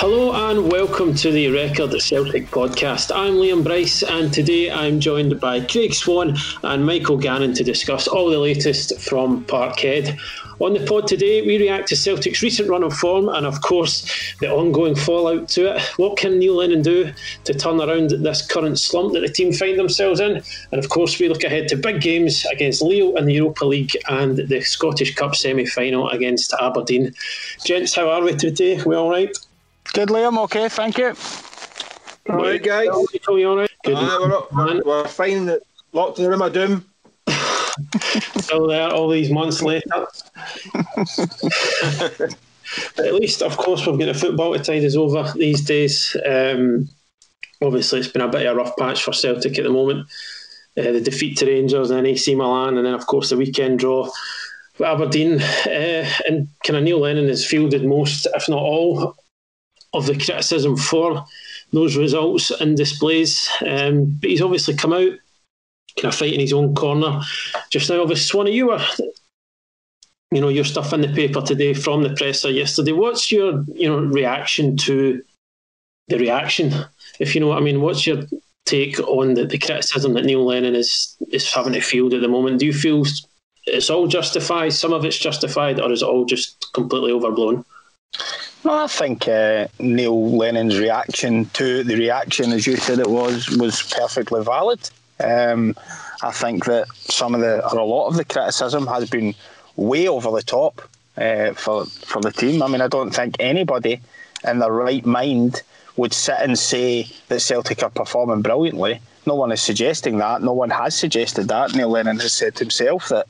Hello and welcome to the Record Celtic podcast. I'm Liam Bryce and today I'm joined by Craig Swan and Michael Gannon to discuss all the latest from Parkhead. On the pod today, we react to Celtic's recent run of form and, of course, the ongoing fallout to it. What can Neil Lennon do to turn around this current slump that the team find themselves in? And, of course, we look ahead to big games against Lille in the Europa League and the Scottish Cup semi final against Aberdeen. Gents, how are we today? We all right? Good, Liam. Okay, thank you. All right, guys. Are you all right? Good. Aye, we're, up, we're, we're fine. Locked in the room of doom. Still there all these months later. at least, of course, we've got the football to tide us over these days. Um, obviously, it's been a bit of a rough patch for Celtic at the moment. Uh, the defeat to Rangers and AC Milan, and then, of course, the weekend draw with Aberdeen. Uh, and kind of Neil Lennon has fielded most, if not all, of the criticism for those results and displays. Um, but he's obviously come out kind of fighting his own corner just now. Obviously, Swanee, you were, you know, your stuff in the paper today from the presser yesterday. What's your, you know, reaction to the reaction? If you know what I mean, what's your take on the, the criticism that Neil Lennon is is having to field at the moment? Do you feel it's all justified? Some of it's justified, or is it all just completely overblown? No, I think uh, Neil Lennon's reaction to the reaction, as you said it was, was perfectly valid. Um, I think that some of the, or a lot of the criticism has been way over the top uh, for for the team. I mean, I don't think anybody in their right mind would sit and say that Celtic are performing brilliantly. No one is suggesting that. No one has suggested that. Neil Lennon has said himself that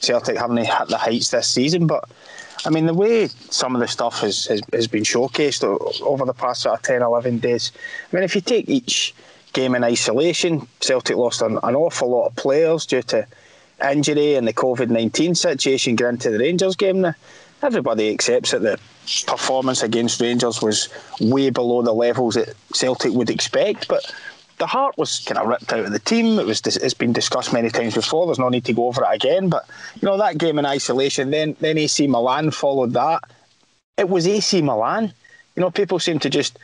Celtic haven't hit the heights this season, but I mean, the way some of the stuff has, has, has been showcased over the past sort of 10, 11 days, I mean, if you take each game in isolation, Celtic lost an, an awful lot of players due to injury and the COVID 19 situation going into the Rangers game. Now, everybody accepts that the performance against Rangers was way below the levels that Celtic would expect, but the heart was kind of ripped out of the team. It was it's been discussed many times before. There's no need to go over it again. But you know that game in isolation. Then then AC Milan followed that. It was AC Milan. You know people seem to just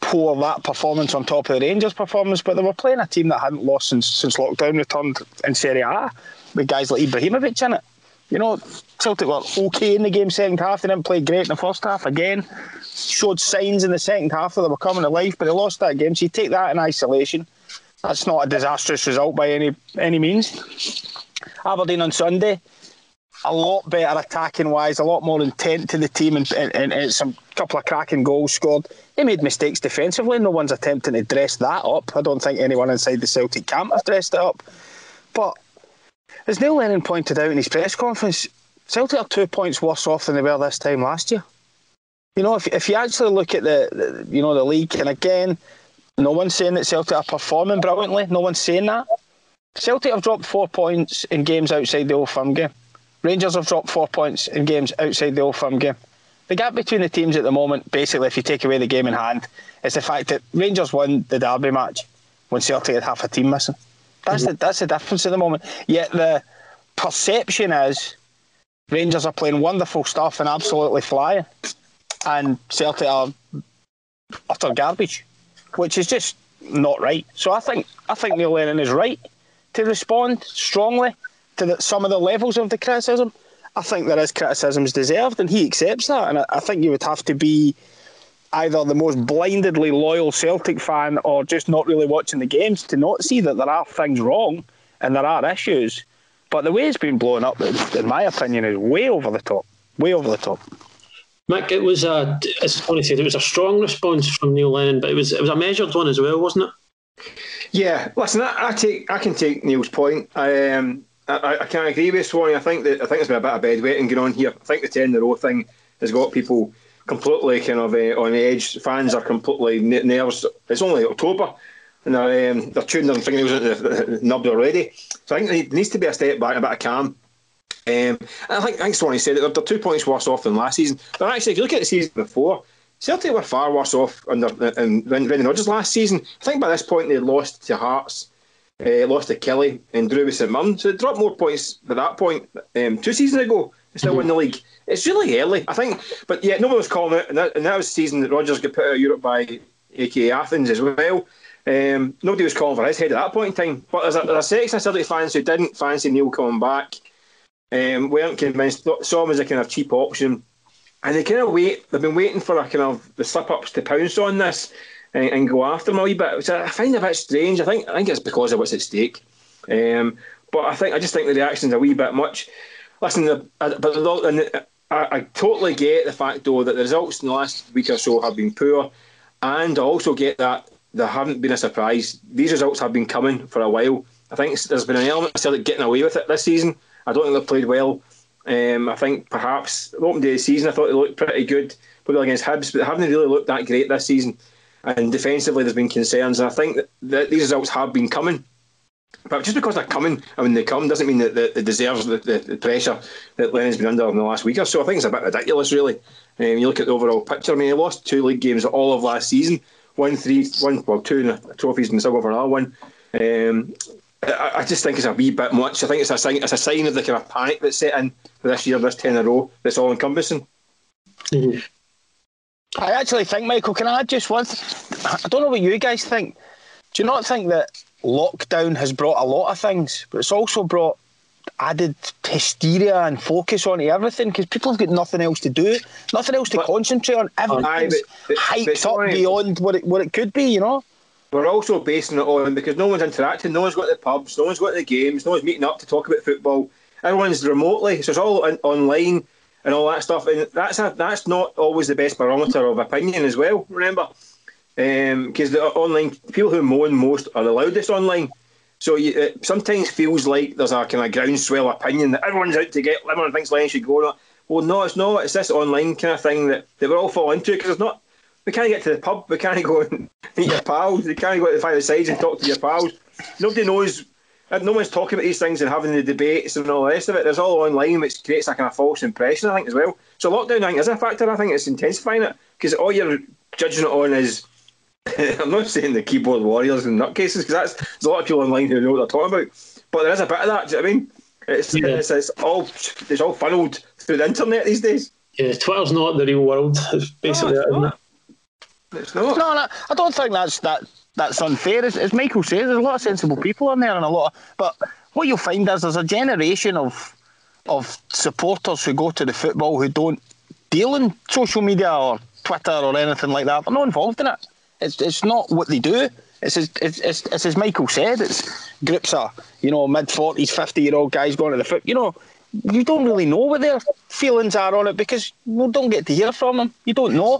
pour that performance on top of the Rangers performance, but they were playing a team that hadn't lost since since lockdown returned in Serie A with guys like Ibrahimovic in it. You know, Celtic were okay in the game second half. They didn't play great in the first half again. Showed signs in the second half that they were coming to life, but they lost that game. So you take that in isolation. That's not a disastrous result by any any means. Aberdeen on Sunday, a lot better attacking wise, a lot more intent to the team, and, and, and some couple of cracking goals scored. They made mistakes defensively. No one's attempting to dress that up. I don't think anyone inside the Celtic camp has dressed it up. But as Neil Lennon pointed out in his press conference, Celtic are two points worse off than they were this time last year. You know, if, if you actually look at the, the you know the league, and again, no one's saying that Celtic are performing brilliantly. No one's saying that. Celtic have dropped four points in games outside the Old Firm game. Rangers have dropped four points in games outside the Old Firm game. The gap between the teams at the moment, basically, if you take away the game in hand, is the fact that Rangers won the derby match when Celtic had half a team missing. That's the that's the difference at the moment. Yet the perception is Rangers are playing wonderful stuff and absolutely flying, and Celtic are utter garbage, which is just not right. So I think I think Neil Lennon is right to respond strongly to the, some of the levels of the criticism. I think there is criticisms deserved, and he accepts that. And I, I think you would have to be either the most blindedly loyal Celtic fan or just not really watching the games to not see that there are things wrong and there are issues. But the way it's been blown up, in my opinion, is way over the top. Way over the top. Mick, it was a, as Tony said, it was a strong response from Neil Lennon, but it was it was a measured one as well, wasn't it? Yeah, listen, I, I take I can take Neil's point. I um I, I can agree with Swanee. I think that I think there's been a bit of bedwetting going on here. I think the ten in a row thing has got people completely kind of uh, on edge. Fans are completely nervous. It's only October, and they're, um, they're tuning their fingernails into the nub already. So I think there needs to be a step back, a bit of calm. Um, I think, I think Swanee said it, they're, they're two points worse off than last season. But actually, if you look at the season before, Celtic were far worse off under Brendan Rodgers last season. I think by this point they lost to Hearts, uh, lost to Killie, and drew with St Mirren. So they dropped more points at that point um, two seasons ago. They still mm-hmm. won the league. It's really early, I think. But yeah, no one was calling it, and that, and that was the season that Rodgers got put out of Europe by AEK Athens as well. Um, nobody was calling for his head at that point in time. But there's a, there's a section of Celtic fans who didn't fancy Neil coming back, um, weren't convinced, saw him as a kind of cheap option. And they kind of wait, they've been waiting for a kind of the slip ups to pounce on this and, and, go after him a wee bit, which I find a bit strange. I think I think it's because of what's at stake. Um, but I think I just think the reaction's a wee bit much. Listen, the, but the, I, I, totally get the fact though that the results in the last week or so have been poor, and I also get that they haven't been a surprise. These results have been coming for a while. I think there's been an element of Celtic getting away with it this season. I don't think they've played well. Um, I think perhaps the opening day of the season, I thought they looked pretty good, particularly against Hibs, but they haven't really looked that great this season. And defensively, there's been concerns, and I think that, these results have been coming. But just because they're coming, I mean, they come doesn't mean that it deserves the, the, the, pressure that Lennon's been under in the last week or so. I think it's a bit ridiculous, really. Um, you look at the overall picture. I mean, he lost two league games all of last season. One, three, one, well, two trophies and go for another one. Um, I, just think it's a wee bit much. I think it's a sign. It's a sign of the kind of panic that's set in this year, this ten in a row. That's all encompassing. Mm-hmm. I actually think, Michael. Can I add just one? I don't know what you guys think. Do you not think that lockdown has brought a lot of things, but it's also brought added hysteria and focus on everything because people have got nothing else to do, nothing else to but, concentrate on. Everything's but, but, hyped up beyond what it what it could be, you know. We're also basing it on because no one's interacting, no one's got the pubs, no one's got the games, no one's meeting up to talk about football. Everyone's remotely, so it's all in, online and all that stuff. And that's a, that's not always the best barometer of opinion as well. Remember, because um, the online people who moan most are the loudest online. So you, it sometimes feels like there's a kind of groundswell opinion that everyone's out to get. Everyone thinks Lennon should go. Well, no, it's not. It's this online kind of thing that, that we all fall into because it's not. We can't get to the pub. We can't go and meet your pals. We can't go to the five sides and talk to your pals. Nobody knows. No one's talking about these things and having the debates and all the rest of it. There's all online, which creates a kind of false impression, I think, as well. So lockdown, I think, is a factor. I think it's intensifying it because all you're judging it on is I'm not saying the keyboard warriors and nutcases because that's there's a lot of people online who know what they're talking about. But there is a bit of that. Do you know what I mean? It's, yeah. it's, it's all it's all funneled through the internet these days. Yeah, Twitter's not the real world. It's basically no, it's not. It? It's not. No, no, I don't think that's that that's unfair. As, as Michael says, there's a lot of sensible people on there and a lot. Of, but what you'll find is there's a generation of of supporters who go to the football who don't deal in social media or Twitter or anything like that. They're not involved in it. It's it's not what they do. It's as, it's, it's, it's as Michael said. It's groups of you know mid forties, fifty year old guys going to the foot. You know, you don't really know what their feelings are on it because we don't get to hear from them. You don't know.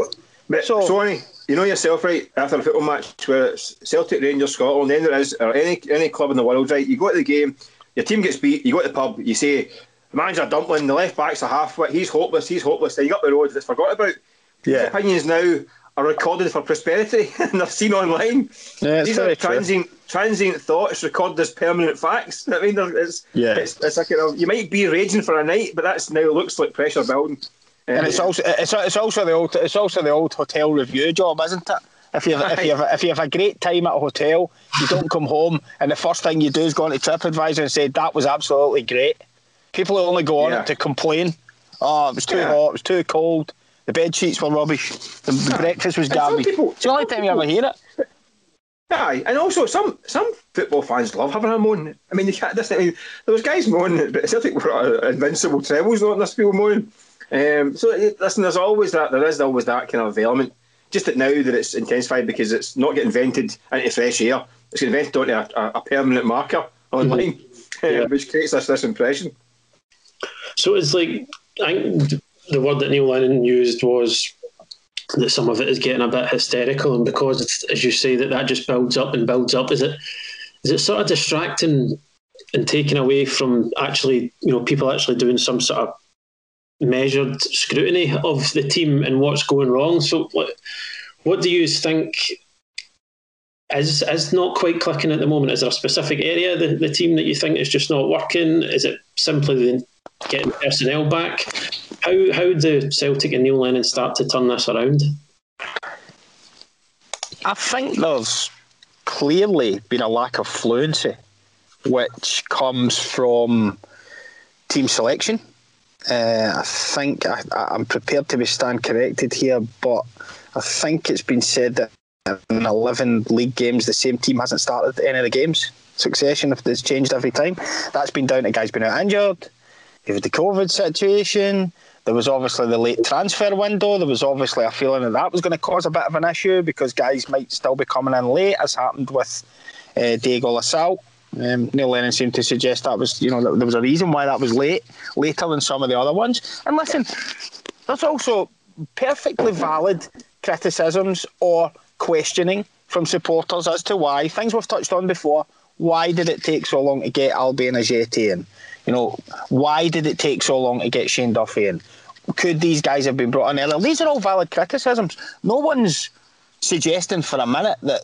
But, so, Swanee, you know yourself, right? After a football match where it's Celtic, Rangers, Scotland, then there is, or any any club in the world, right? You go to the game, your team gets beat, you go to the pub, you say, the manager dumpling, the left back's a half wit, he's hopeless, he's hopeless. Then you go up the road, it's forgot about. Yeah. His opinions now are recorded for prosperity and they're seen online. Yeah, These are transient, true. transient thoughts recorded as permanent facts. I mean, it's, yeah. it's, it's like, you, know, you might be raging for a night, but that's now looks like pressure building. And it's also it's, it's also the old it's also the old hotel review job, isn't it? If you if you have, if you have a great time at a hotel, you don't come home, and the first thing you do is go on to TripAdvisor and say that was absolutely great. People only go on yeah. it to complain. Oh, it was too yeah. hot. It was too cold. The bed sheets were rubbish. The, the breakfast was garbage. People, it's the only time you ever hear it. Aye, and also some some football fans love having a moan. I mean, you can't. This, I mean, there was guys moaning, but Celtic were uh, invincible trebles, not this people moaning. Um, so listen, there's always that. There is always that kind of element. Just that now that it's intensified because it's not getting vented into fresh air. It's getting vented onto a, a permanent marker online, mm-hmm. yeah. which creates this this impression. So it's like I the word that Neil Lennon used was that some of it is getting a bit hysterical, and because, as you say, that that just builds up and builds up. Is it is it sort of distracting and taking away from actually, you know, people actually doing some sort of measured scrutiny of the team and what's going wrong? So, what what do you think is is not quite clicking at the moment? Is there a specific area the, the team that you think is just not working? Is it simply getting personnel back? How how do Celtic and Neil Lennon start to turn this around? I think there's clearly been a lack of fluency, which comes from team selection. Uh, I think I, am prepared to be stand corrected here, but I think it's been said that in 11 league games, the same team hasn't started any of the games. Succession, if it's changed every time. That's been down to guys being out injured. You had the COVID situation. There was obviously the late transfer window. There was obviously a feeling that that was going to cause a bit of an issue because guys might still be coming in late, as happened with uh, Diego Laxalt. Um, Neil Lennon seemed to suggest that was, you know, there was a reason why that was late, later than some of the other ones. And listen, there's also perfectly valid criticisms or questioning from supporters as to why things we've touched on before. Why did it take so long to get Albian Ajeti in? You know, why did it take so long to get Shane Duffy in? Could these guys have been brought in earlier? These are all valid criticisms. No one's suggesting for a minute that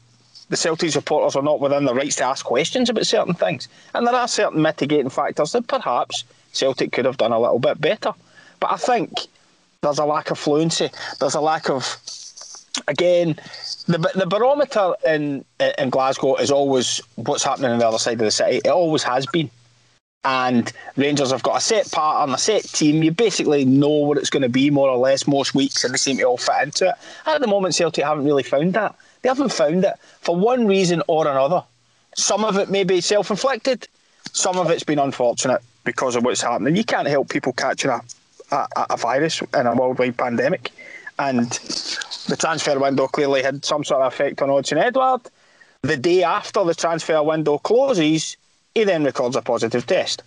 the Celtic reporters are not within the rights to ask questions about certain things. And there are certain mitigating factors that perhaps Celtic could have done a little bit better. But I think there's a lack of fluency. There's a lack of, again, the the barometer in in Glasgow is always what's happening on the other side of the city. It always has been. And Rangers have got a set pattern, a set team. You basically know what it's going to be more or less most weeks, and they seem to all fit into it. And At the moment, Celtic haven't really found that. They haven't found it for one reason or another. Some of it may be self inflicted, some of it's been unfortunate because of what's happening. You can't help people catching a, a, a virus in a worldwide pandemic. And the transfer window clearly had some sort of effect on Odsonne Edouard. The day after the transfer window closes, he then records a positive test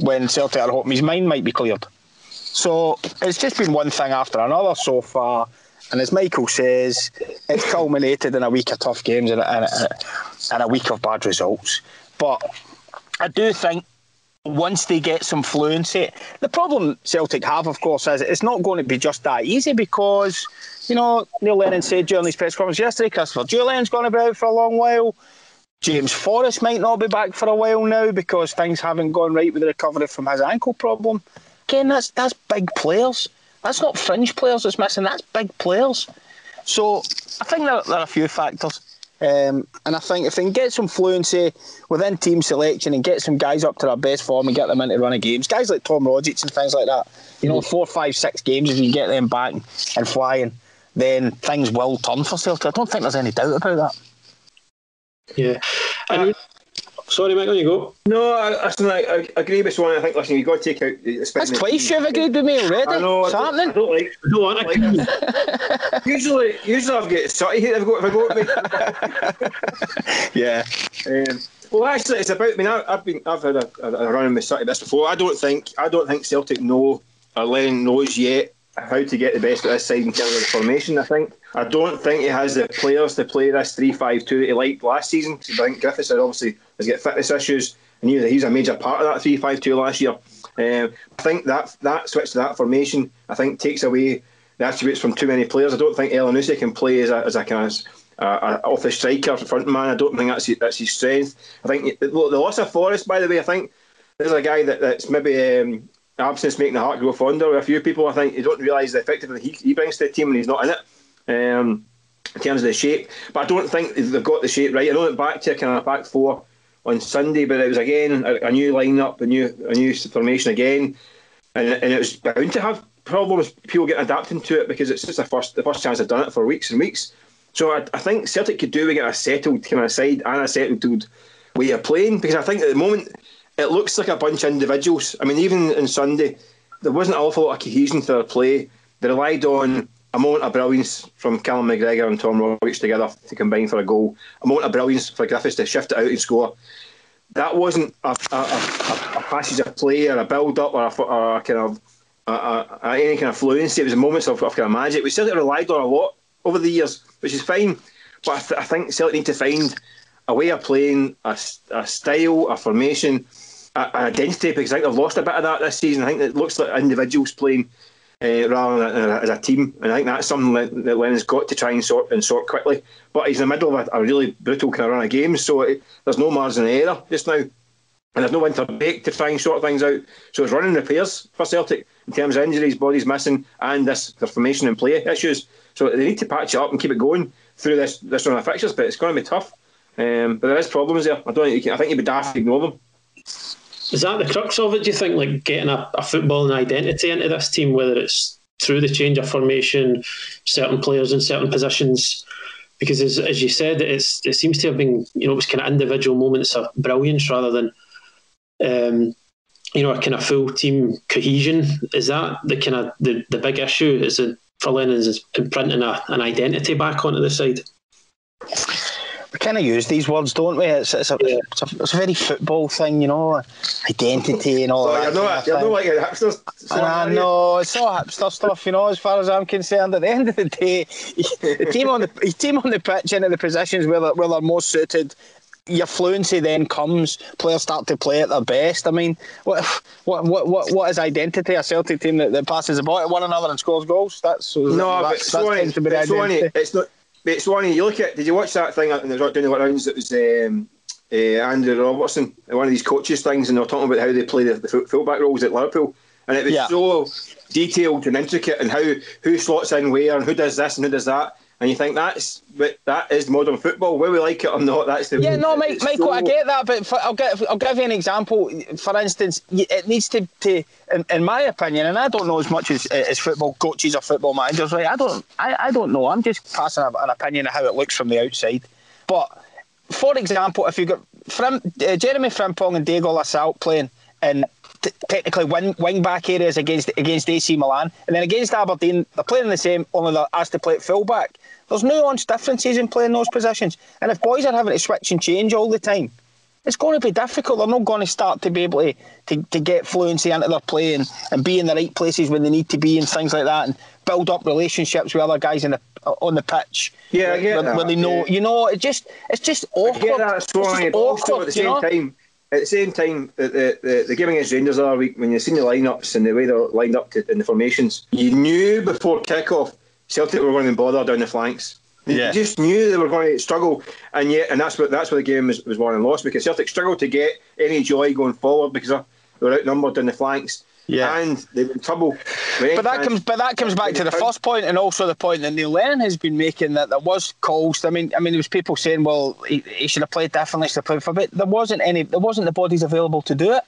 when Celtic are hoping his mind might be cleared. So it's just been one thing after another so far. And as Michael says, it's culminated in a week of tough games and a, and and a week of bad results. But I do think once they get some fluency. The problem Celtic have, of course, is it's not going to be just that easy because, you know, Neil Lennon said during his press conference yesterday, Christopher Jullien's going to be out for a long while. James Forrest might not be back for a while now because things haven't gone right with the recovery from his ankle problem. Again, that's that's big players. That's not fringe players that's missing. That's big players. So I think there, there are a few factors. Um, and I think if they can get some fluency within team selection and get some guys up to their best form and get them into running games, guys like Tom Rogic and things like that, you know, four, five, six games, if you get them back and flying, then things will turn for Celtic. I don't think there's any doubt about that. Yeah. And Sorry, Michael, you go. No, I, listen, I, I agree with one. I think, listen, you've got to take out. That's twice you've agreed with me already. I know. What's happening? I don't like. I don't want to. usually, usually I've got Sutty here if I go, if I go yeah. Um, well, actually, it's about. I mean, I, have been, I've had a, a, run with Sutty this before. I don't think, I don't think Celtic know or Lennon knows yet how to get the best of this side in terms of the formation. I think I don't think he has the players to play this three-five-two that he liked last season. I think Griffiths obviously has got fitness issues, and you that he's a major part of that three-five-two last year. Um, I think that that switch to that formation, I think, takes away the attributes from too many players. I don't think Elyounoussi can play as a, as a kind of uh, off the striker front man. I don't think that's his, that's his strength. I think the, the loss of Forrest, by the way, I think there's a guy that, that's maybe um, absence making the heart grow fonder with a few people. I think don't realise the effectiveness he, he brings to the team when he's not in it. Um, in terms of the shape, but I don't think they've got the shape right. I know that back to a kind of back four on Sunday, but it was again a, a new lineup, a new a new formation again, and, and it was bound to have problems. People getting adapting to it because it's just the first the first chance they've done it for weeks and weeks. So I, I think Celtic could do we get a settled kind of side and a settled way of playing because I think at the moment it looks like a bunch of individuals. I mean, even on Sunday, there wasn't an awful lot of cohesion to their play. They relied on a moment of brilliance from Callum McGregor and Tom Rogic together to combine for a goal. A moment of brilliance for Griffiths to shift it out and score. That wasn't a, a, a, a passage of play or a build up or or a kind of any kind of fluency. It was moments of, of kind of magic. We Celtic relied on a lot over the years, which is fine. But I, th- I think Celtic need to find a way of playing, a, a style, a formation, a, an identity, because I think they've lost a bit of that this season. I think it looks like individuals playing uh, rather than as a team. And I think that's something that, Lennon's got to try and sort and sort quickly. But he's in the middle of a, a really brutal kind of run of games, so it, there's no margin of error just now. And there's no winter break to try and sort things out. So it's running repairs for Celtic in terms of injuries, bodies missing, and this formation and play issues. So they need to patch it up and keep it going through this this run of fixtures, but it's going to be tough. Um, but there is problems there. I don't think can, I think you'd be daft to ignore them. Is that the crux of it? Do you think, like getting a, a footballing identity into this team, whether it's through the change of formation, certain players in certain positions? Because as, as you said, it's it seems to have been you know it was kind of individual moments of brilliance rather than um, you know, a kind of full team cohesion. Is that the kind of the, the big issue? Is it for Lennon is imprinting a, an identity back onto the side? We kind of use these words, don't we? It's, it's, a, yeah. it's, a, it's a very football thing, you know, identity and all that. You're not, you're not like hipsters. I know, it's all hipster stuff, you know, as far as I'm concerned. At the end of the day, the team on the team on the pitch into the positions where they're, where they're most suited your fluency then comes. Players start to play at their best. I mean, what what what what, what is identity? A Celtic team that, that passes the ball to one another and scores goals. That's no, that's, but that's to be it's, Swanee, it's not. But Swanee, you look at. Did you watch that thing and they were doing the rounds? It was um, uh, Andrew Robertson, one of these coaches things, and they're talking about how they play the, the fullback roles at Liverpool, and it was yeah. so detailed and intricate, and how who slots in where and who does this and who does that and you think that's that is modern football, whether we like it or not. That's the yeah. No, Mike, Michael, so... I get that, but for, I'll get I'll give you an example. For instance, it needs to, to in, in, my opinion, and I don't know as much as, as football coaches or football managers. Right, I don't I, I don't know. I'm just passing an opinion of how it looks from the outside. But for example, if you got Frim, uh, Jeremy Frimpong and Diego Laxalt playing in t- technically wing, wing back areas against against AC Milan, and then against Aberdeen, they're playing the same, only they're asked to play at full back. There's nuance differences in playing those positions. And if boys are having to switch and change all the time, it's going to be difficult. They're not going to start to be able to, to, to get fluency into their play and, and be in the right places when they need to be and things like that and build up relationships with other guys in the on the pitch. Yeah, I get where, that. where they know, yeah. you know, it just it's just awkward. I get that, it's just awkward, at the same time. At the same time, the, the, the, the game against Rangers the other week, when you seen the lineups and the way they're lined up to, in the formations, you knew before kick-off Celtic were going to bother down the flanks. They yeah. just knew they were going to struggle, and yet, and that's what that's where the game was, was won and lost because Celtic struggled to get any joy going forward because they were outnumbered in the flanks. Yeah, and they were in trouble. But that comes, but that comes back to the first point, and also the point that Neil Lennon has been making that there was calls. I mean, I mean, there was people saying, well, he, he should have played differently, should have played for, but there wasn't any, there wasn't the bodies available to do it.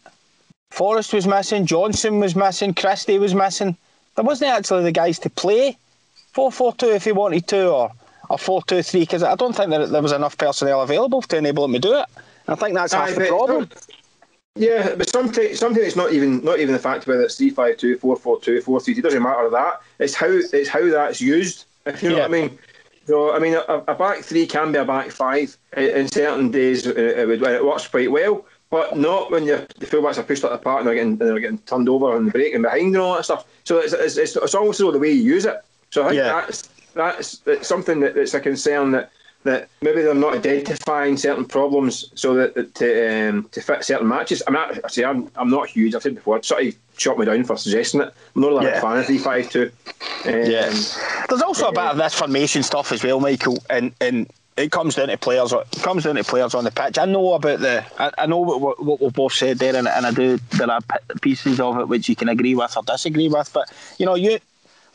Forrest was missing, Johnson was missing, Christie was missing. There wasn't actually the guys to play four four two if he wanted to, or a four-two-three because I don't think that there was enough personnel available to enable him to do it. I think that's half the problem. Yeah, but sometimes sometimes it's not even not even the fact whether it's three five two, four four two, four three. It doesn't matter that. It's how it's how that's used. If you know yeah. what I mean. So I mean, a, a, back three can be a back five in certain days. Uh, uh, it, it, it works quite well, but not when the fullbacks are pushed apart and they're getting they're getting turned over and breaking behind and all that stuff. So it's it's, it's, it's also the way you use it. So I think yeah. that's that's, that's something that, that's a concern that that maybe they're not identifying certain problems so that, that to um, to fit certain matches. I mean, I, say I'm, I'm not huge. I've said before, sort of shot me down for suggesting it. I'm not really yeah. a fan of three five two. Um, yeah, there's also a bit of this formation stuff as well, Michael, and and it comes down to players. It comes down to players on the pitch. I know about the. I, I know what, what we've both said there, and, and I do. There are pieces of it which you can agree with or disagree with, but you know, you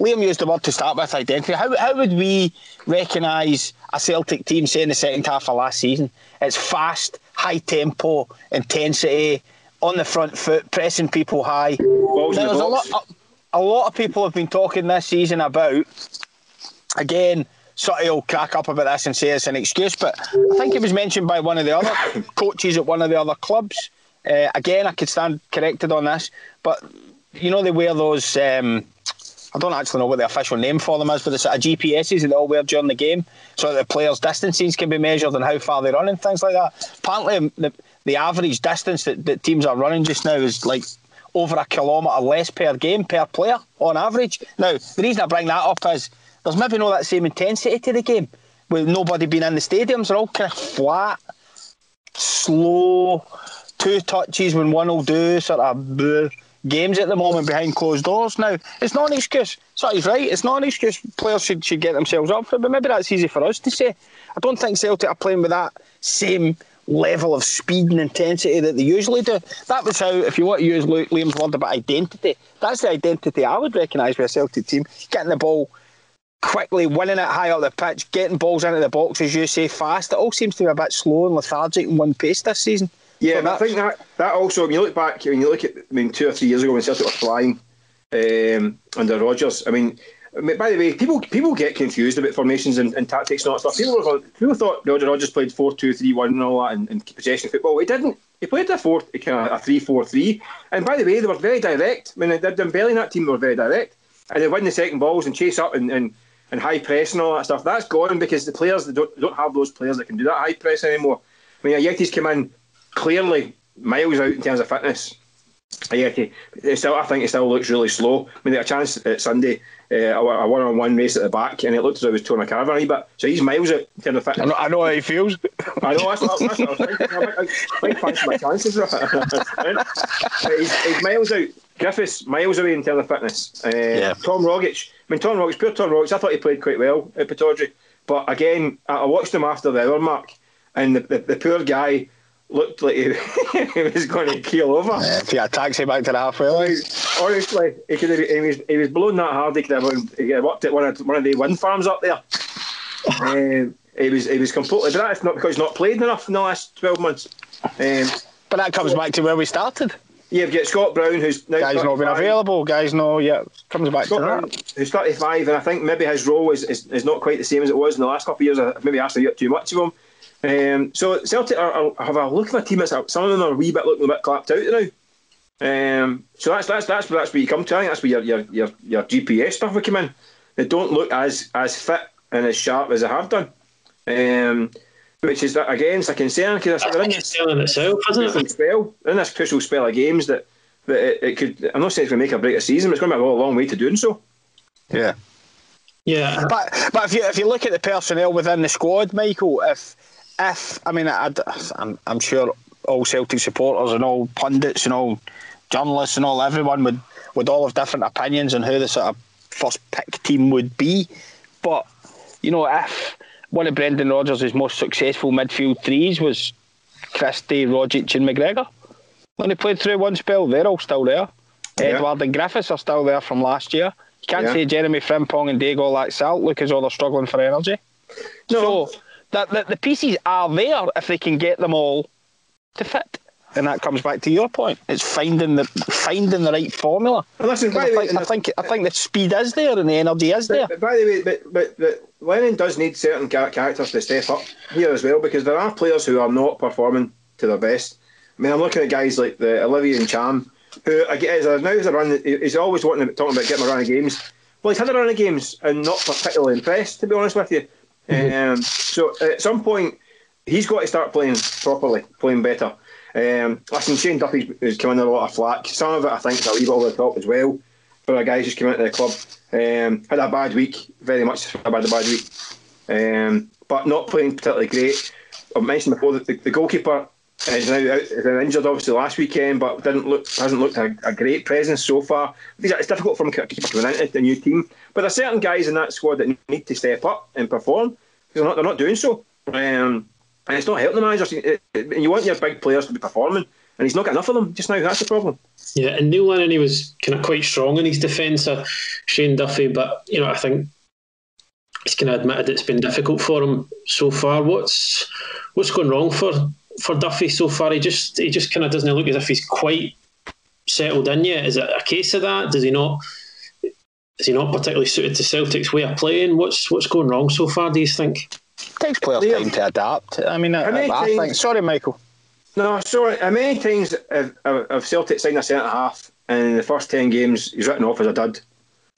Liam used the word to start with identity. How, how would we recognise a Celtic team, say, in the second half of last season? It's fast, high tempo, intensity, on the front foot, pressing people high. Balls There's a lot, a, a lot of people have been talking this season about, again, Sutty will crack up about this and say it's an excuse, but I think it was mentioned by one of the other coaches at one of the other clubs. Uh, again, I could stand corrected on this, but you know they wear those um, I don't actually know what the official name for them is, but it's a GPSs that they all wear during the game, so that the players' distances can be measured and how far they run and things like that. Apparently, um, the, the average distance that, that teams are running just now is like over a kilometre less per game per player on average. Now, the reason I bring that up is there's maybe not that same intensity to the game with nobody being in the stadiums. They're all kind of flat, slow, two touches when one will do, sort of bleh, games at the moment behind closed doors. Now, it's not an excuse. So he's right. It's not an excuse players should, should get themselves up for it, but maybe that's easy for us to say. I don't think Celtic are playing with that same level of speed and intensity that they usually do. That was how, if you want to use Liam's word about identity, that's the identity I would recognise with a Celtic team. Getting the ball quickly, winning it high up the pitch, getting balls into the box, as you say, fast. It all seems to be a bit slow and lethargic in one pace this season. Yeah, but I think that, that also, when you look back, when you look at, I mean, two or three years ago when Celtic were flying um, under Rodgers, I mean, by the way, people people get confused about formations and, and tactics and all that stuff. People, were, people thought Roger Rodgers played 4 2 3 1 and all that and, and possession football. He didn't. He played a, four, kind of a 3 4 3. And by the way, they were very direct. I mean, they're Dembele that team, were very direct. And they win the second balls and chase up and, and, and high press and all that stuff. That's gone because the players they don't, don't have those players that can do that high press anymore. I mean, Ajeti's come in clearly miles out in terms of fitness. Ajeti, still, I think it still looks really slow. I mean, they had a chance at Sunday uh, a one on one race at the back, and it looked as though he was torn a caravan a wee bit. So he's miles out in terms of fitness. I know, I know how he feels. I know, that's what, that's what I was thinking. I might, I might my chances. he's, he's miles out. Griffiths, miles away in terms of fitness. Uh, yeah. Tom Rogic, I mean, Tom Rogic, poor Tom Rogic, I thought he played quite well at Pittodrie. But again, I watched him after the hour mark, and the, the, the poor guy looked like he, he was going to keel over. Yeah, if you had a taxi back to the halfway line. Honestly, he could have, he was he was blown that hard. He could have, he could worked at one of one of the wind farms up there. um, he was he was completely. But that's not because he's not played enough in the last twelve months. Um, but that comes back to where we started. Yeah, you've got Scott Brown, who's now guys not been available. Guys, no, yeah, comes back Scott to Brown, that. Who's thirty-five, and I think maybe his role is, is, is not quite the same as it was in the last couple of years. I maybe asked a bit too much of him. Um, so Celtic are, are, have a look at a team that's some of them are a wee bit looking a bit clapped out now. Um, so that's that's that's that's where you come to. I think that's where your your your, your GPS stuff will come in. They don't look as as fit and as sharp as they have done. Um, which is that again it's a concern because they're in this in itself, isn't it? Spell in this crucial spell of games that that it, it could. I'm not saying it's going to make a break a season, but it's going to be a long way to doing so. Yeah. Yeah, but but if you if you look at the personnel within the squad, Michael, if if I mean, I, I'm I'm sure all Celtic supporters and all pundits and all journalists and all everyone would would all have different opinions on who the sort of first pick team would be, but you know if one of Brendan Rodgers' most successful midfield threes was Christie, Rogic, and McGregor. When they played through one spell, they're all still there. Yeah. Edouard and Griffiths are still there from last year. You can't yeah. say Jeremy Frimpong and Diego Laxalt look as though they're struggling for energy. No. So that the, the pieces are there if they can get them all to fit. And that comes back to your point. It's finding the finding the right formula. listen, by I, think, I think I think the speed is there and the energy is there. But, by the way, but, but, but Lennon does need certain characters to step up here as well because there are players who are not performing to their best. I mean, I'm looking at guys like the Olivier Ntcham, who again is a, now is a run. He's always wanting to, talking about getting a run of games. Well, he's had a run of games and not particularly impressed, to be honest with you. Mm-hmm. Um, so at some point, he's got to start playing properly, playing better. Um, listen, Shane Duffy is coming in a lot of flack. Some of it, I think, is a wee bit over the top as well. For a guy just out into the club, um, had a bad week, very much a bad, a bad week, um, but not playing particularly great. I mentioned before that the, the goalkeeper now out, is injured, obviously last weekend, but didn't look hasn't looked a, a great presence so far. It's difficult for him to keep coming into the new team, but there's certain guys in that squad that need to step up and perform because they're not they're not doing so. Um, and it's not helping the managers. You want your big players to be performing, and he's not got enough of them just now. That's the problem. Yeah, and Neil Lennon, he was kind of quite strong in his defence of Shane Duffy, but you know, I think he's kind of admitted it's been difficult for him so far. What's what's going wrong for for Duffy so far? He just he just kind of doesn't look as if he's quite settled in yet. Is it a case of that? Does he not? Is he not particularly suited to Celtic's way of playing? What's what's going wrong so far? Do you think? takes players Liam, time to adapt. I mean, I, I, I think. Sorry, Michael. No, sorry. How many times have, have Celtic signed a centre half and in the first 10 games he's written off as a dud?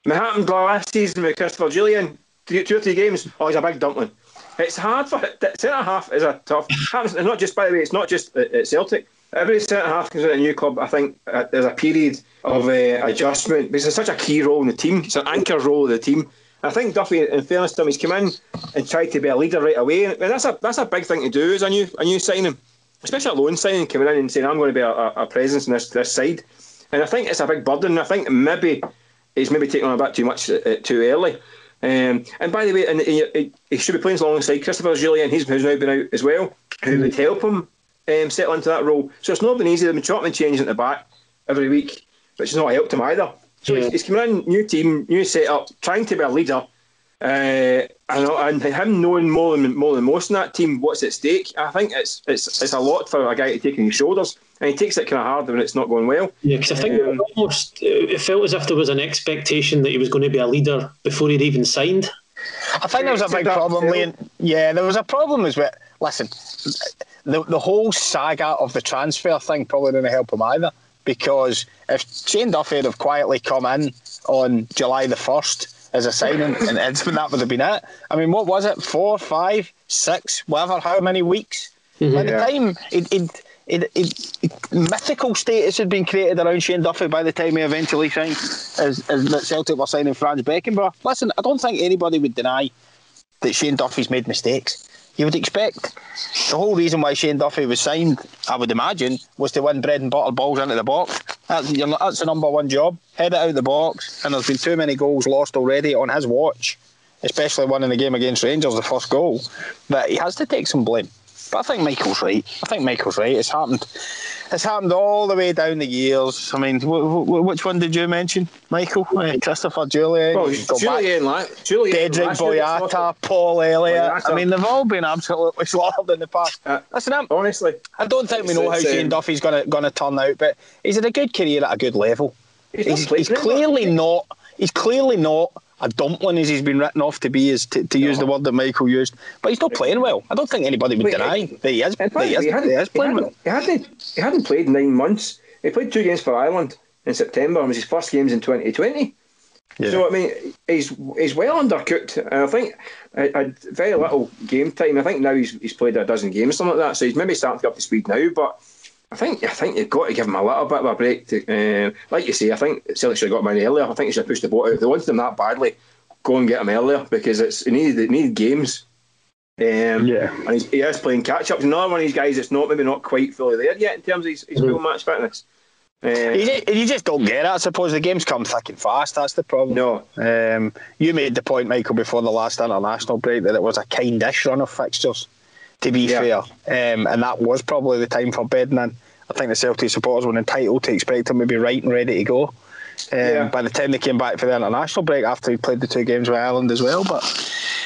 I mean, it happened last season with Christopher Jullien. Two, two or three games, oh, he's a big dumpling. It's hard for centre half is a tough. Happens, not just by the way, it's not just at Celtic. every centre half comes in a new club. I think uh, there's a period of uh, adjustment because it's such a key role in the team. It's an anchor role of the team. I think Duffy, in fairness to him, he's come in and tried to be a leader right away, and that's a that's a big thing to do as a new a new signing, especially a loan signing, coming in and saying I'm going to be a, a, presence in this this side. And I think it's a big burden. I think maybe he's maybe taking on a bit too much uh, too early. Um, and by the way, and he, he, should be playing alongside Christopher Jullien, he's who's now been out as well, who would help him um, settle into that role. So it's not been easy. They've been chopping and changing at the back every week, which has not helped him either. So yeah. he's, he's coming in, new team, new setup, trying to be a leader. Uh, and, and him knowing more than more than most in that team what's at stake, I think it's it's it's a lot for a guy to take on his shoulders, and he takes it kind of hard when it's not going well. Yeah, because I think um, almost it felt as if there was an expectation that he was going to be a leader before he'd even signed. I think there was a big problem, Liam. Yeah, there was a problem as well. Listen, the the whole saga of the transfer thing probably didn't help him either because if Shane Duffy had have quietly come in on July the first as a signing, and Edsman, that would have been it. I mean, what was it? Four, five, six, whatever, how many weeks? Mm-hmm. By the time it, it, it, it, mythical status had been created around Shane Duffy by the time he eventually signed, as, as that Celtic were signing Franz Beckenbauer. Listen, I don't think anybody would deny that Shane Duffy's made mistakes you would expect the whole reason why Shane Duffy was signed, I would imagine, was to win bread and butter balls into the box. That's, that's the number one job. Head it out the box, and there's been too many goals lost already on his watch, especially one in the game against Rangers, the first goal, that he has to take some blame. But I think Michael's right. I think Michael's right. It's happened it's happened all the way down the years. I mean, which one did you mention, Michael? Uh, Christopher Jullien, Well, Jullien, like, Dedryck Boyata, Paul Elliott. Boyata. I mean, they've all been absolutely slaughtered in the past. Uh, Listen, I'm, honestly, I don't think we know how Shane um, Duffy's going to going to turn out, but he's had a good career at a good level. He's, he's, he's clearly not. He's clearly not a dumpling as he's been written off to be, is to, to use the word that Michael used. But he's not playing well. I don't think anybody would Wait, deny that he is, that he is, he, he is playing he well. He hadn't, he hadn't played nine months. He played two games for Ireland in September. It was his first games in 2020. Yeah. So I mean, he's he's well undercooked. And I think I, I, very little game time. I think now he's he's played a dozen games, something like that. So he's maybe starting to get up to speed now. But I think I think you've got to give him a little bit of a break. To, uh, like you say, I think Celtic should have got him in earlier. I think he should have pushed the boat out. If they wanted him that badly, go and get him earlier because it's he needed it needed games. Um, yeah, and he's, he is playing catch up. Another one of these guys that's not maybe not quite fully there yet in terms of his, his mm. match fitness. Uh, you, just, you, just, don't get it. I suppose the games come thick and fast. That's the problem. No, um, you made the point, Michael, before the last international break that it was a kind-ish run of fixtures. To be yeah. fair, um, and that was probably the time for bedding in. I think the Celtic supporters were entitled to expect him to be right and ready to go. Um, yeah. By the time they came back for the international break after he played the two games with Ireland as well, but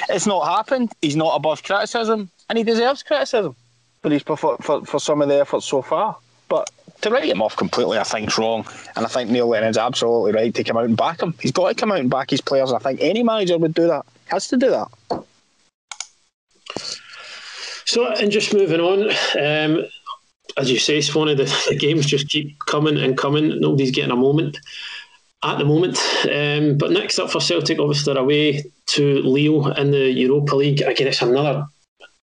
it's not happened. He's not above criticism, and he deserves criticism for his for, for, for some of the efforts so far. But to write him off completely, I think is wrong, and I think Neil Lennon's absolutely right to come out and back him. He's got to come out and back his players. I think any manager would do that. He Has to do that. So, and just moving on, um, as you say, Swanee, the, the games just keep coming and coming. Nobody's getting a moment at the moment. Um, but next up for Celtic, obviously they're away to Lille in the Europa League. Again, it's another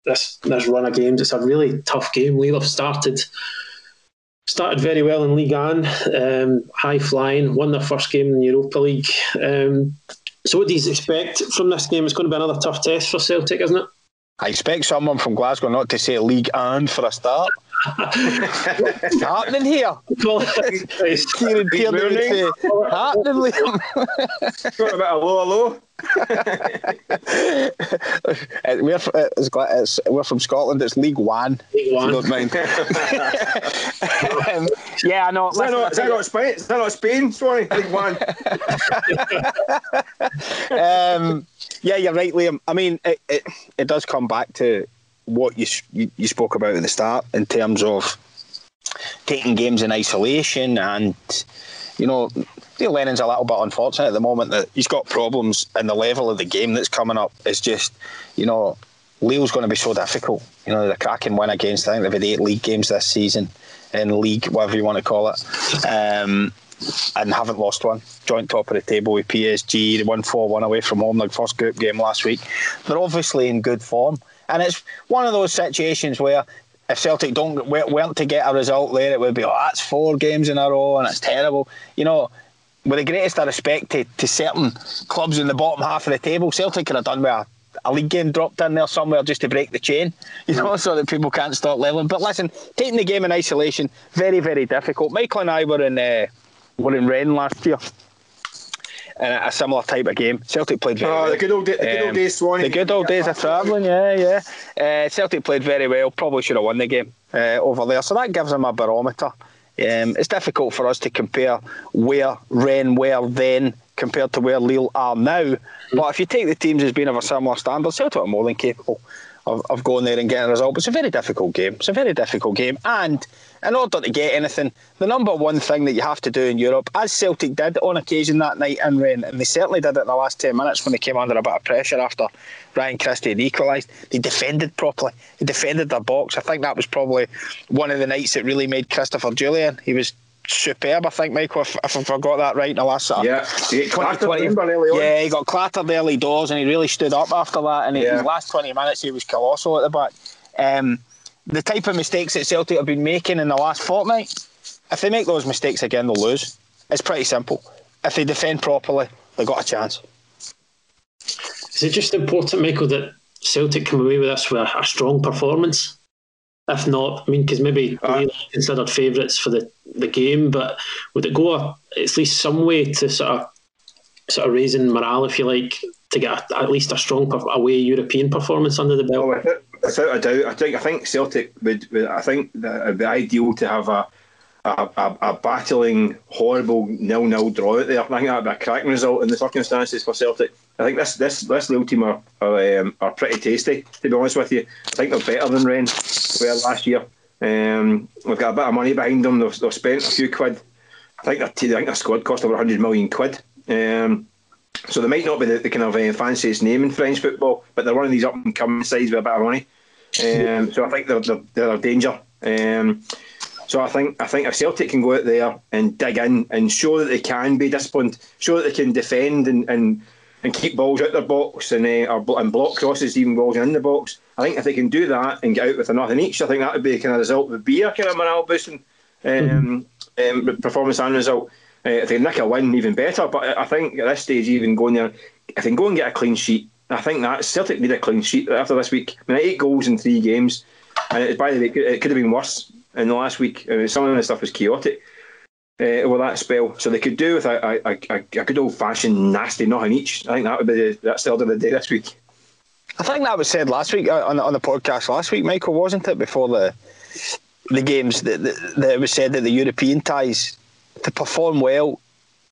this this run of games. It's a really tough game. Lille have started started very well in Ligue 1, um, high flying, won their first game in the Europa League. Um, so, what do you expect from this game? It's going to be another tough test for Celtic, isn't it? I expect someone from Glasgow not to say League and for a start. What's happening here? Kieran Tierney would say, happening, Liam. Got a bit of low, low. we're, it's, it's, we're from Scotland. It's League One. League One. don't mind. um, yeah, I know. Is that, not, is that not Spain? Is that not Spain? Sorry, League One. um, yeah, you're right, Liam. I mean, it, it, it does come back to what you, you, spoke about at the start in terms of taking games in isolation and you know Neil Lennon's a little bit unfortunate at the moment that he's got problems and the level of the game that's coming up is just you know Lille's going to be so difficult. You know the cracking win against I think they've had eight league games this season in league whatever you want to call it um, and haven't lost one. Joint top of the table with PSG they won 4-1 away from home their first group game last week. They're obviously in good form and it's one of those situations where if Celtic don't weren't to get a result there, it would be oh that's four games in a row and it's terrible. You know, with the greatest respect to, to certain clubs in the bottom half of the table, Celtic could have done with a, league game dropped in there somewhere just to break the chain, you know, so that people can't start leveling. But listen, taking the game in isolation, very very difficult. Michael and I were in uh, were in Rennes last year a similar type of game. Celtic played very oh, well. the good old, the good old um, days, Swanee. The good old days of travelling, yeah, yeah. Uh, Celtic played very well. Probably should have won the game uh, over there. So that gives them a barometer. Um, it's difficult for us to compare where Rennes were then compared to where Lille are now. But if you take the teams as being of a similar standard, Celtic are more than capable of, of going there and getting a result. But it's a very difficult game. It's a very difficult game. And in order to get anything, the number one thing that you have to do in Europe, as Celtic did on occasion that night in Rennes, and they certainly did it in the last 10 minutes when they came under a bit of pressure after Ryan Christie had equalised, they defended properly. They defended their box. I think that was probably one of the nights that really made Christopher Jullien. He was superb, I think, Michael, if, if I forgot that right in the last sort yeah. He 20, 20, yeah, he got clattered early doors and he really stood up after that. And yeah. his last 20 minutes, he was colossal at the back. Um, the type of mistakes that Celtic have been making in the last fortnight, if they make those mistakes again, they'll lose. It's pretty simple. If they defend properly, they've got a chance. Is it just important, Michael, that Celtic come away with us with a, a strong performance? If not, I mean, because maybe uh, considered favourites for the, the game, but would it go at least some way to sort of sort of raising morale, if you like, to get a, at least a strong away European performance under the belt? Oh, without a doubt, I think I think Celtic would. I think that it'd be ideal to have a a, a, a battling, horrible nil-nil draw out there. I think that'd be a cracking result in the circumstances for Celtic. I think this this this Lille team are are, um, are pretty tasty. To be honest with you, I think they're better than Rennes were last year. Um, we've got a bit of money behind them. They've, they've spent a few quid. I think their, I think their squad cost over 100 million quid. Um, so they might not be the, the kind of uh, fanciest name in French football, but they're one of these up and coming sides with a bit of money. Um, so I think they're, they're, they're a danger. Um, so I think I think if Celtic can go out there and dig in and show that they can be disciplined, show that they can defend and, and, and keep balls out their box and uh, or, and block crosses, even balls in the box. I think if they can do that and get out with a nothing each, I think that would be the kind of result would be a kind of morale boosting um, mm-hmm. um, performance and result. Uh, if they nick a win, even better. But I think at this stage, even going there, if they can go and get a clean sheet, I think that Celtic need a clean sheet after this week. I mean, eight goals in three games, and it, by the way, it could have been worse in the last week. I mean, some of the stuff was chaotic uh, that spell, so they could do with a, a, a, a good old fashioned nasty nothing each. I think that would be the, that's the order of the day this week. I think that was said last week uh, on, on the podcast last week, Michael, wasn't it? Before the the games that, that, that it was said that the European ties to perform well,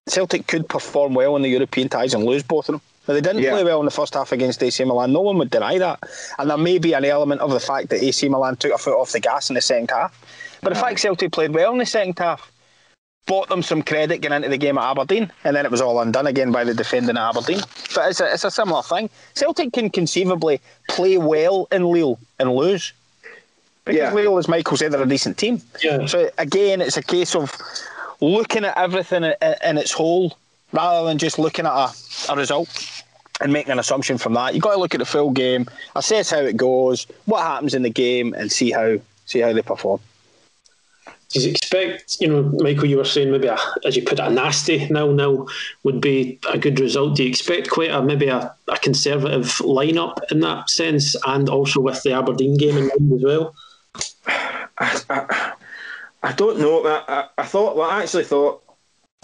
Celtic could perform well in the European ties and lose both of them. Now, they didn't yeah. play well in the first half against AC Milan. No one would deny that. And there may be an element of the fact that AC Milan took a foot off the gas in the second half. But the fact Celtic played well in the second half bought them some credit getting into the game at Aberdeen, and then it was all undone again by the defending at Aberdeen. But it's a, it's a similar thing. Celtic can conceivably play well in Lille and lose. Because yeah. Lille, as Michael said, they're a decent team. Yeah. So again, it's a case of looking at everything in, in its whole rather than just looking at a, a result and making an assumption from that. You've got to look at the full game, assess how it goes, what happens in the game, and see how see how they perform. Do you expect, you know, Michael, you were saying maybe, a, as you put it, a nasty nil nil would be a good result. Do you expect quite a maybe a, a conservative lineup in that sense, and also with the Aberdeen game in mind as well? I, I, I don't know. I, I, thought, well, I actually thought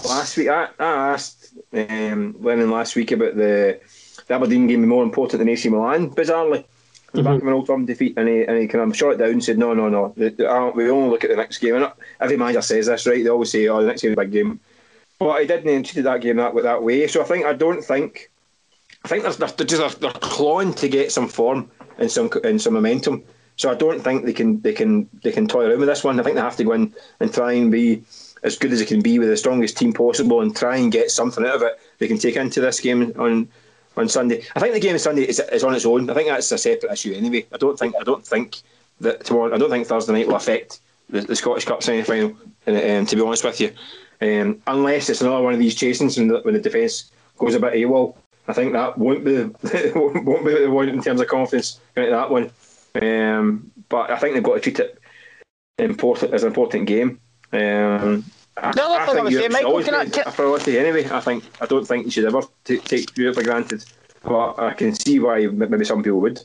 last week. I, I asked um, Lennon last week about the, the Aberdeen game being more important than AC Milan. Bizarrely, the mm-hmm. back of an old firm defeat, and he, and he kind of shot it down and said, "No, no, no. The, we only look at the next game." And every manager says this, right? They always say, "Oh, the next game is a big game." But he didn't and treated that game that that way. So I think I don't think. I think they're, they're just they're clawing to get some form and some and some momentum. So I don't think they can they can they can toy around with this one. I think they have to go in and try and be as good as it can be with the strongest team possible and try and get something out of it they can take into this game on on Sunday. I think the game on Sunday is, is on its own. I think that's a separate issue anyway. I don't think I don't think that tomorrow. I don't think Thursday night will affect the, the Scottish Cup semi final. Um, to be honest with you, um, unless it's another one of these chasings when the, when the defence goes a bit AWOL. I think that won't be won't be they want in terms of confidence. Right, that one. Um, but I think they've got to treat it important as an important game. Um, I, The other I thing I think was saying, should Michael, always can I- be can- a priority anyway. I think I don't think you should ever t- take Europe for granted, but I can see why maybe some people would.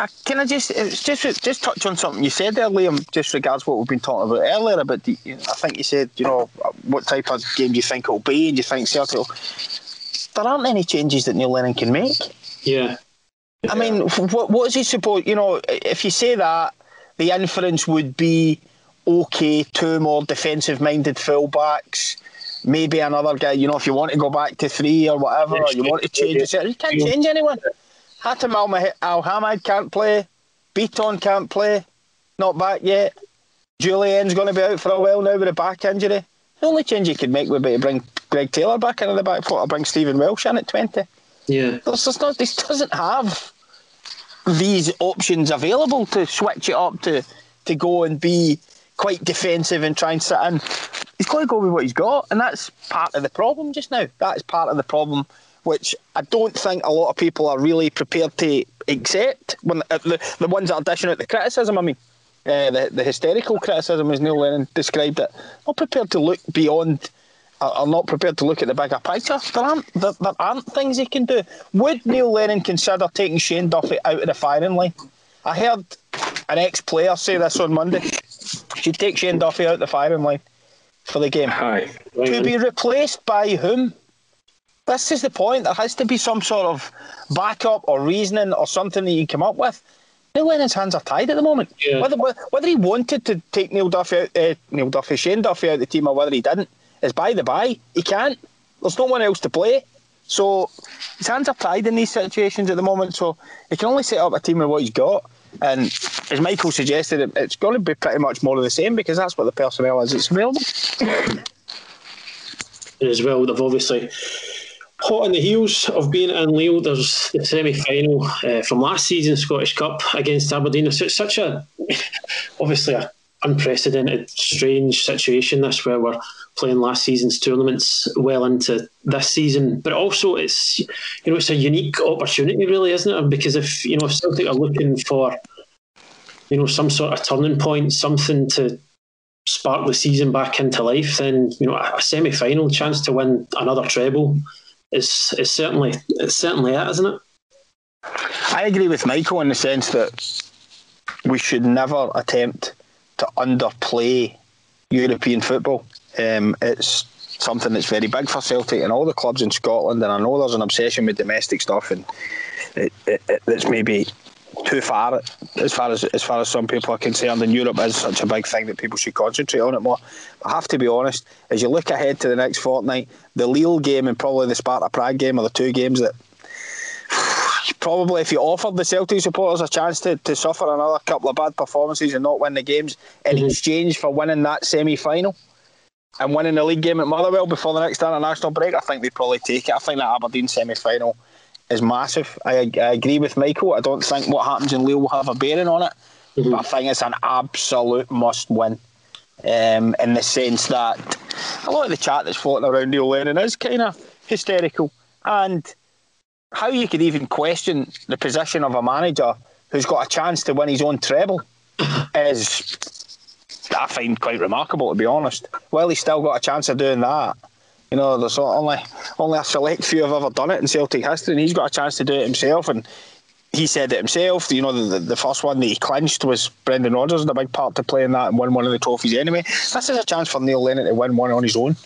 Uh, Can I just just just touch on something you said there, Liam? Just regards what we've been talking about earlier about the, I think you said you know what type of game do you think it'll be, and do you think Celtic? Will, there aren't any changes that Neil Lennon can make. Yeah. I mean, what what is he supposed? You know, if you say that, the inference would be okay, two more defensive-minded fullbacks. Maybe another guy, you know, if you want to go back to three or whatever, or you want to change it, you can't change anyone. Hatem Al- Hamad can't play. Bitton can't play. Not back yet. Jullien's going to be out for a while now with a back injury. The only change you could make would be to bring Greg Taylor back into the back foot or bring Stephen Welsh in at 20. Yeah. There's just not, this doesn't have these options available to switch it up to, to go and be quite defensive and try and sit in. He's got to go with what he's got, and that's part of the problem just now. That's part of the problem, which I don't think a lot of people are really prepared to accept. When uh, the, the ones that are dishing out the criticism, I mean, uh, the, the hysterical criticism, as Neil Lennon described it, not prepared to look beyond are not prepared to look at the bigger picture. There aren't there, there aren't things he can do. Would Neil Lennon consider taking Shane Duffy out of the firing line? I heard an ex-player say this on Monday. Should take Shane Duffy out of the firing line for the game Aye. to be replaced by whom? This is the point. There has to be some sort of backup or reasoning or something that you can come up with. Neil Lennon's hands are tied at the moment. Yeah. Whether whether he wanted to take Neil Duffy out, uh, Neil Duffy, Shane Duffy out of the team, or whether he didn't, is by the by. He can't. There's no one else to play. So his hands are tied in these situations at the moment. So he can only set up a team with what he's got. And as Michael suggested, it- it's going to be pretty much more of the same because that's what the personnel is that's available. As well, they've obviously hot on the heels of being in Lille. There's the semi final uh, from last season's Scottish Cup against Aberdeen. So it's such a obviously a unprecedented, strange situation. This where we're playing last season's tournaments well into this season, but also it's you know it's a unique opportunity, really, isn't it? Because if you know if Celtic are looking for you know some sort of turning point, something to spark the season back into life, then you know a semi-final chance to win another treble is is certainly it's certainly it, isn't it? I agree with Michael in the sense that we should never attempt to underplay European football. Um, it's something that's very big for Celtic and all the clubs in Scotland, and I know there's an obsession with domestic stuff, and it, it, it, it's maybe too far as far as as far as some people are concerned. And Europe is such a big thing that people should concentrate on it more. I have to be honest, as you look ahead to the next fortnight, the Lille game and probably the Sparta Prague game are the two games that probably if you offered the Celtic supporters a chance to, to suffer another couple of bad performances and not win the games in exchange for winning that semi final and winning the league game at Motherwell before the next international break, I think they'd probably take it. I think that Aberdeen semi final is massive. I, I agree with Michael. I don't think what happens in Lille will have a bearing on it, but I think it's an absolute must win. Um, in the sense that a lot of the chat that's floating around Neil Lennon is kind of hysterical and how you could even question the position of a manager who's got a chance to win his own treble is I find quite remarkable to be honest. Well, he's still got a chance of doing that. You know, there's only only a select few have ever done it in Celtic history, and he's got a chance to do it himself. And he said it himself. You know, the, the first one that he clinched was Brendan Rodgers had a big part to play in that and won one of the trophies anyway. This is a chance for Neil Lennon to win one on his own,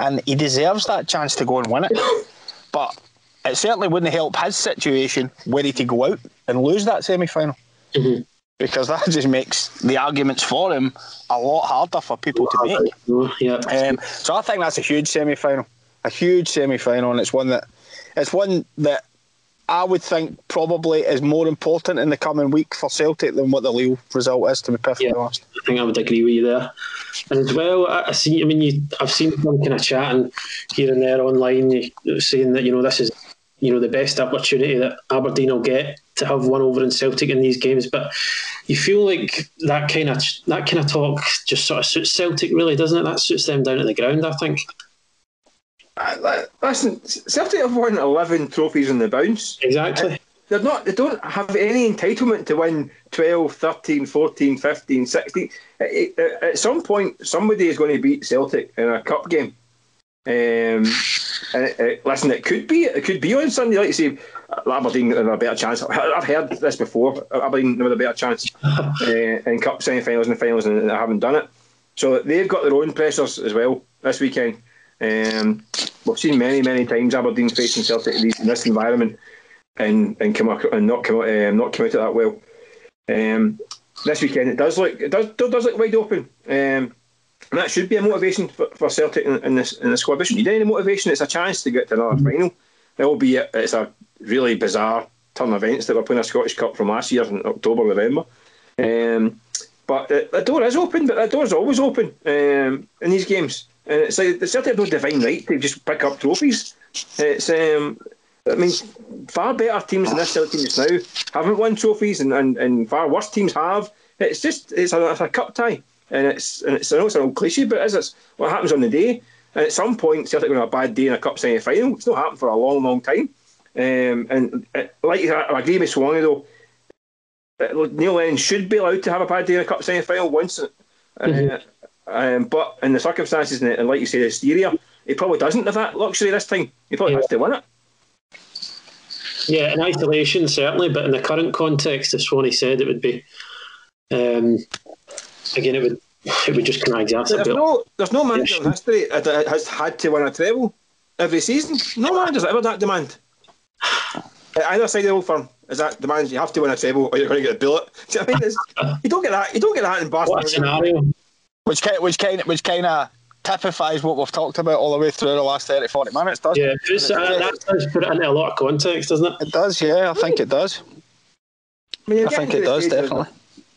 and he deserves that chance to go and win it. But it certainly wouldn't help his situation were he to go out and lose that semi final. Mhm. Because that just makes the arguments for him a lot harder for people to make. Oh, yeah. Um, so I think that's a huge semi final. A huge semi final, and it's one that it's one that I would think probably is more important in the coming week for Celtic than what the Lille result is, to be perfectly Yeah. honest. I think I would agree with you there. And as well, I, see. I mean, you, I've seen some kind of chatting here and there online, saying that you know this is you know the best opportunity that Aberdeen will get to have won over in Celtic in these games. But you feel like that kind of that kind of talk just sort of suits Celtic, really, doesn't it? That suits them down at the ground, I think. Uh, li- Listen, Celtic have won 11 trophies on the bounce. Exactly. they're not. They don't have any entitlement to win 12, 13, 14, 15, 16. At some point, somebody is going to beat Celtic in a cup game. Um, and it, it, listen, it could be it could be on Sunday. Like you say, Aberdeen have a better chance. I've heard this before. Aberdeen have a better chance uh, in cup semi-finals and finals, and they haven't done it. So they've got their own pressures as well this weekend. Um, we've seen many, many times Aberdeen facing Celtic in this environment and and come out, and not come out, um, not come out of that well. Um, this weekend it does look it does does look wide open. Um, and that should be a motivation for, for Celtic in, in, this in the squad. They need any motivation. It's a chance to get to another final. Albeit it's a really bizarre turn of events that we're playing a Scottish Cup from last year in October, November. Um, but the, the, door is open, but the door's always open um, in these games. And it's like the Celtic have no divine right to just pick up trophies. It's um, I mean, far better teams than this Celtic team just now haven't won trophies, and, and, and far worse teams have. It's just it's a, it's a cup tie, and it's and it's I know it's an old cliche, but it is it's what happens on the day. And at some point, Celtic going to have a bad day in a cup semi final. It's not happened for a long, long time. Um, and it, uh, like I agree with Swanee though. Uh, Neil Lennon should be allowed to have a bad day in a cup semi final once. Uh, mm-hmm. um, but in the circumstances, and like you say, the hysteria, he probably doesn't have that luxury this time. He probably yeah. has to win it. Yeah, in isolation certainly, but in the current context, as Swanee said, it would be. Um, again, it would it would just kind of exacerbate. There's no, there's no manager in history that has had to win a treble every season. No manager's ever that demand. At either side of the old firm is that demand you have to win a treble or you're going to get a bullet. Do you, know I mean, you don't get that. You don't get that in Barcelona. What a scenario. Which kind, which kind, which kind of typifies what we've talked about all the way through the last 30, 40 minutes, doesn't yeah, it? Uh, that does put it into a lot of context, doesn't it? It does, yeah, I think it does. I, mean, I think it does, definitely.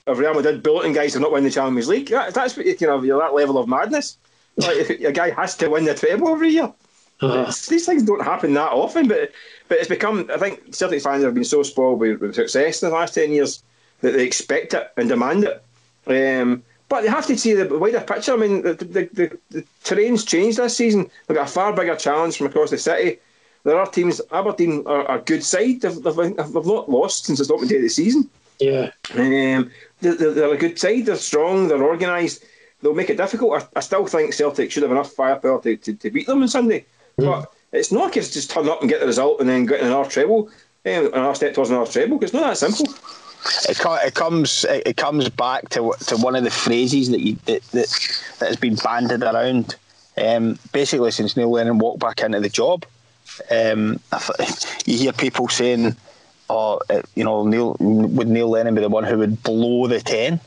Of Real Madrid bulletin guys have not won the Champions League. That, that's what you know, that level of madness. Like, a guy has to win the treble every year. Uh-huh. These things don't happen that often, but but it's become. I think Celtic fans have been so spoiled with, with success in the last ten years that they expect it and demand it. Um, but they have to see the wider picture. I mean, the, the, the, the terrain's changed this season. They've got a far bigger challenge from across the city. There are teams. Aberdeen are a good side. They've, they've, they've not lost since the day of the season. Yeah, um, they're, they're, a good side. They're strong. They're organised. They'll make it difficult. I, I, still think Celtic should have enough firepower to, to, to beat them on Sunday. Mm. But it's not like it's just turn up and get the result and then get another treble, um, another step towards another treble. It's not that simple it, it comes it, comes back to to one of the phrases that you that that, that has been banded around um, basically since Neil Lennon walked back into the job. Um, you hear people saying, "Oh, you know, Neil would Neil Lennon be the one who would blow the ten?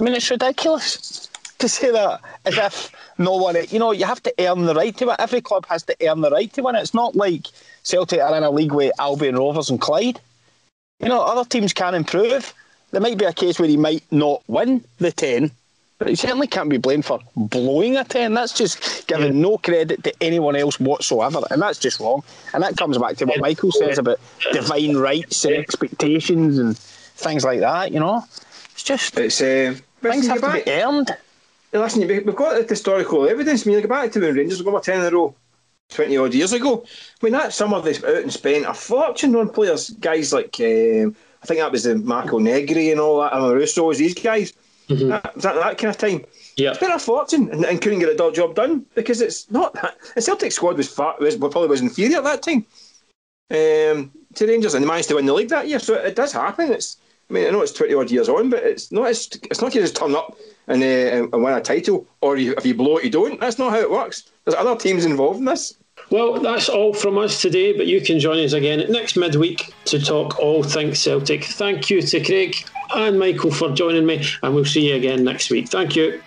I mean, it's ridiculous to say that as if no one, you know, you have to earn the right to it. Every club has to earn the right to win. It's not like Celtic are in a league with Albion Rovers and Clyde. You know, other teams can improve. There might be a case where he might not win the 10, but he certainly can't be blamed for blowing a 10. That's just giving yeah. no credit to anyone else whatsoever, and that's just wrong. And that comes back to what Michael says about divine rights and expectations and things like that, you know? It's just. It's, uh, things have to be earned. Listen, we've got historical evidence. I mean, you go back to when Rangers were 10 in a row 20 odd years ago. I mean, that some of this out and spent a fortune on players, guys like, um, I think that was the Marco Negri and all that, Amoruso, these guys. Mm-hmm. That, that, that, kind of time. Yeah. Spent a fortune and, and, couldn't get a job done because it's not that. The Celtic squad was, far, was probably was inferior at that time um, to Rangers and they managed to win the league that year. So it does happen. It's I mean, I know it's 20 odd years on, but it's not it's, it's not you just turn up and, uh, and win a title or you, if you blow it, you don't. That's not how it works. There's other teams involved in this. Well, that's all from us today, but you can join us again next midweek to talk all things Celtic. Thank you to Craig and Michael for joining me, and we'll see you again next week. Thank you.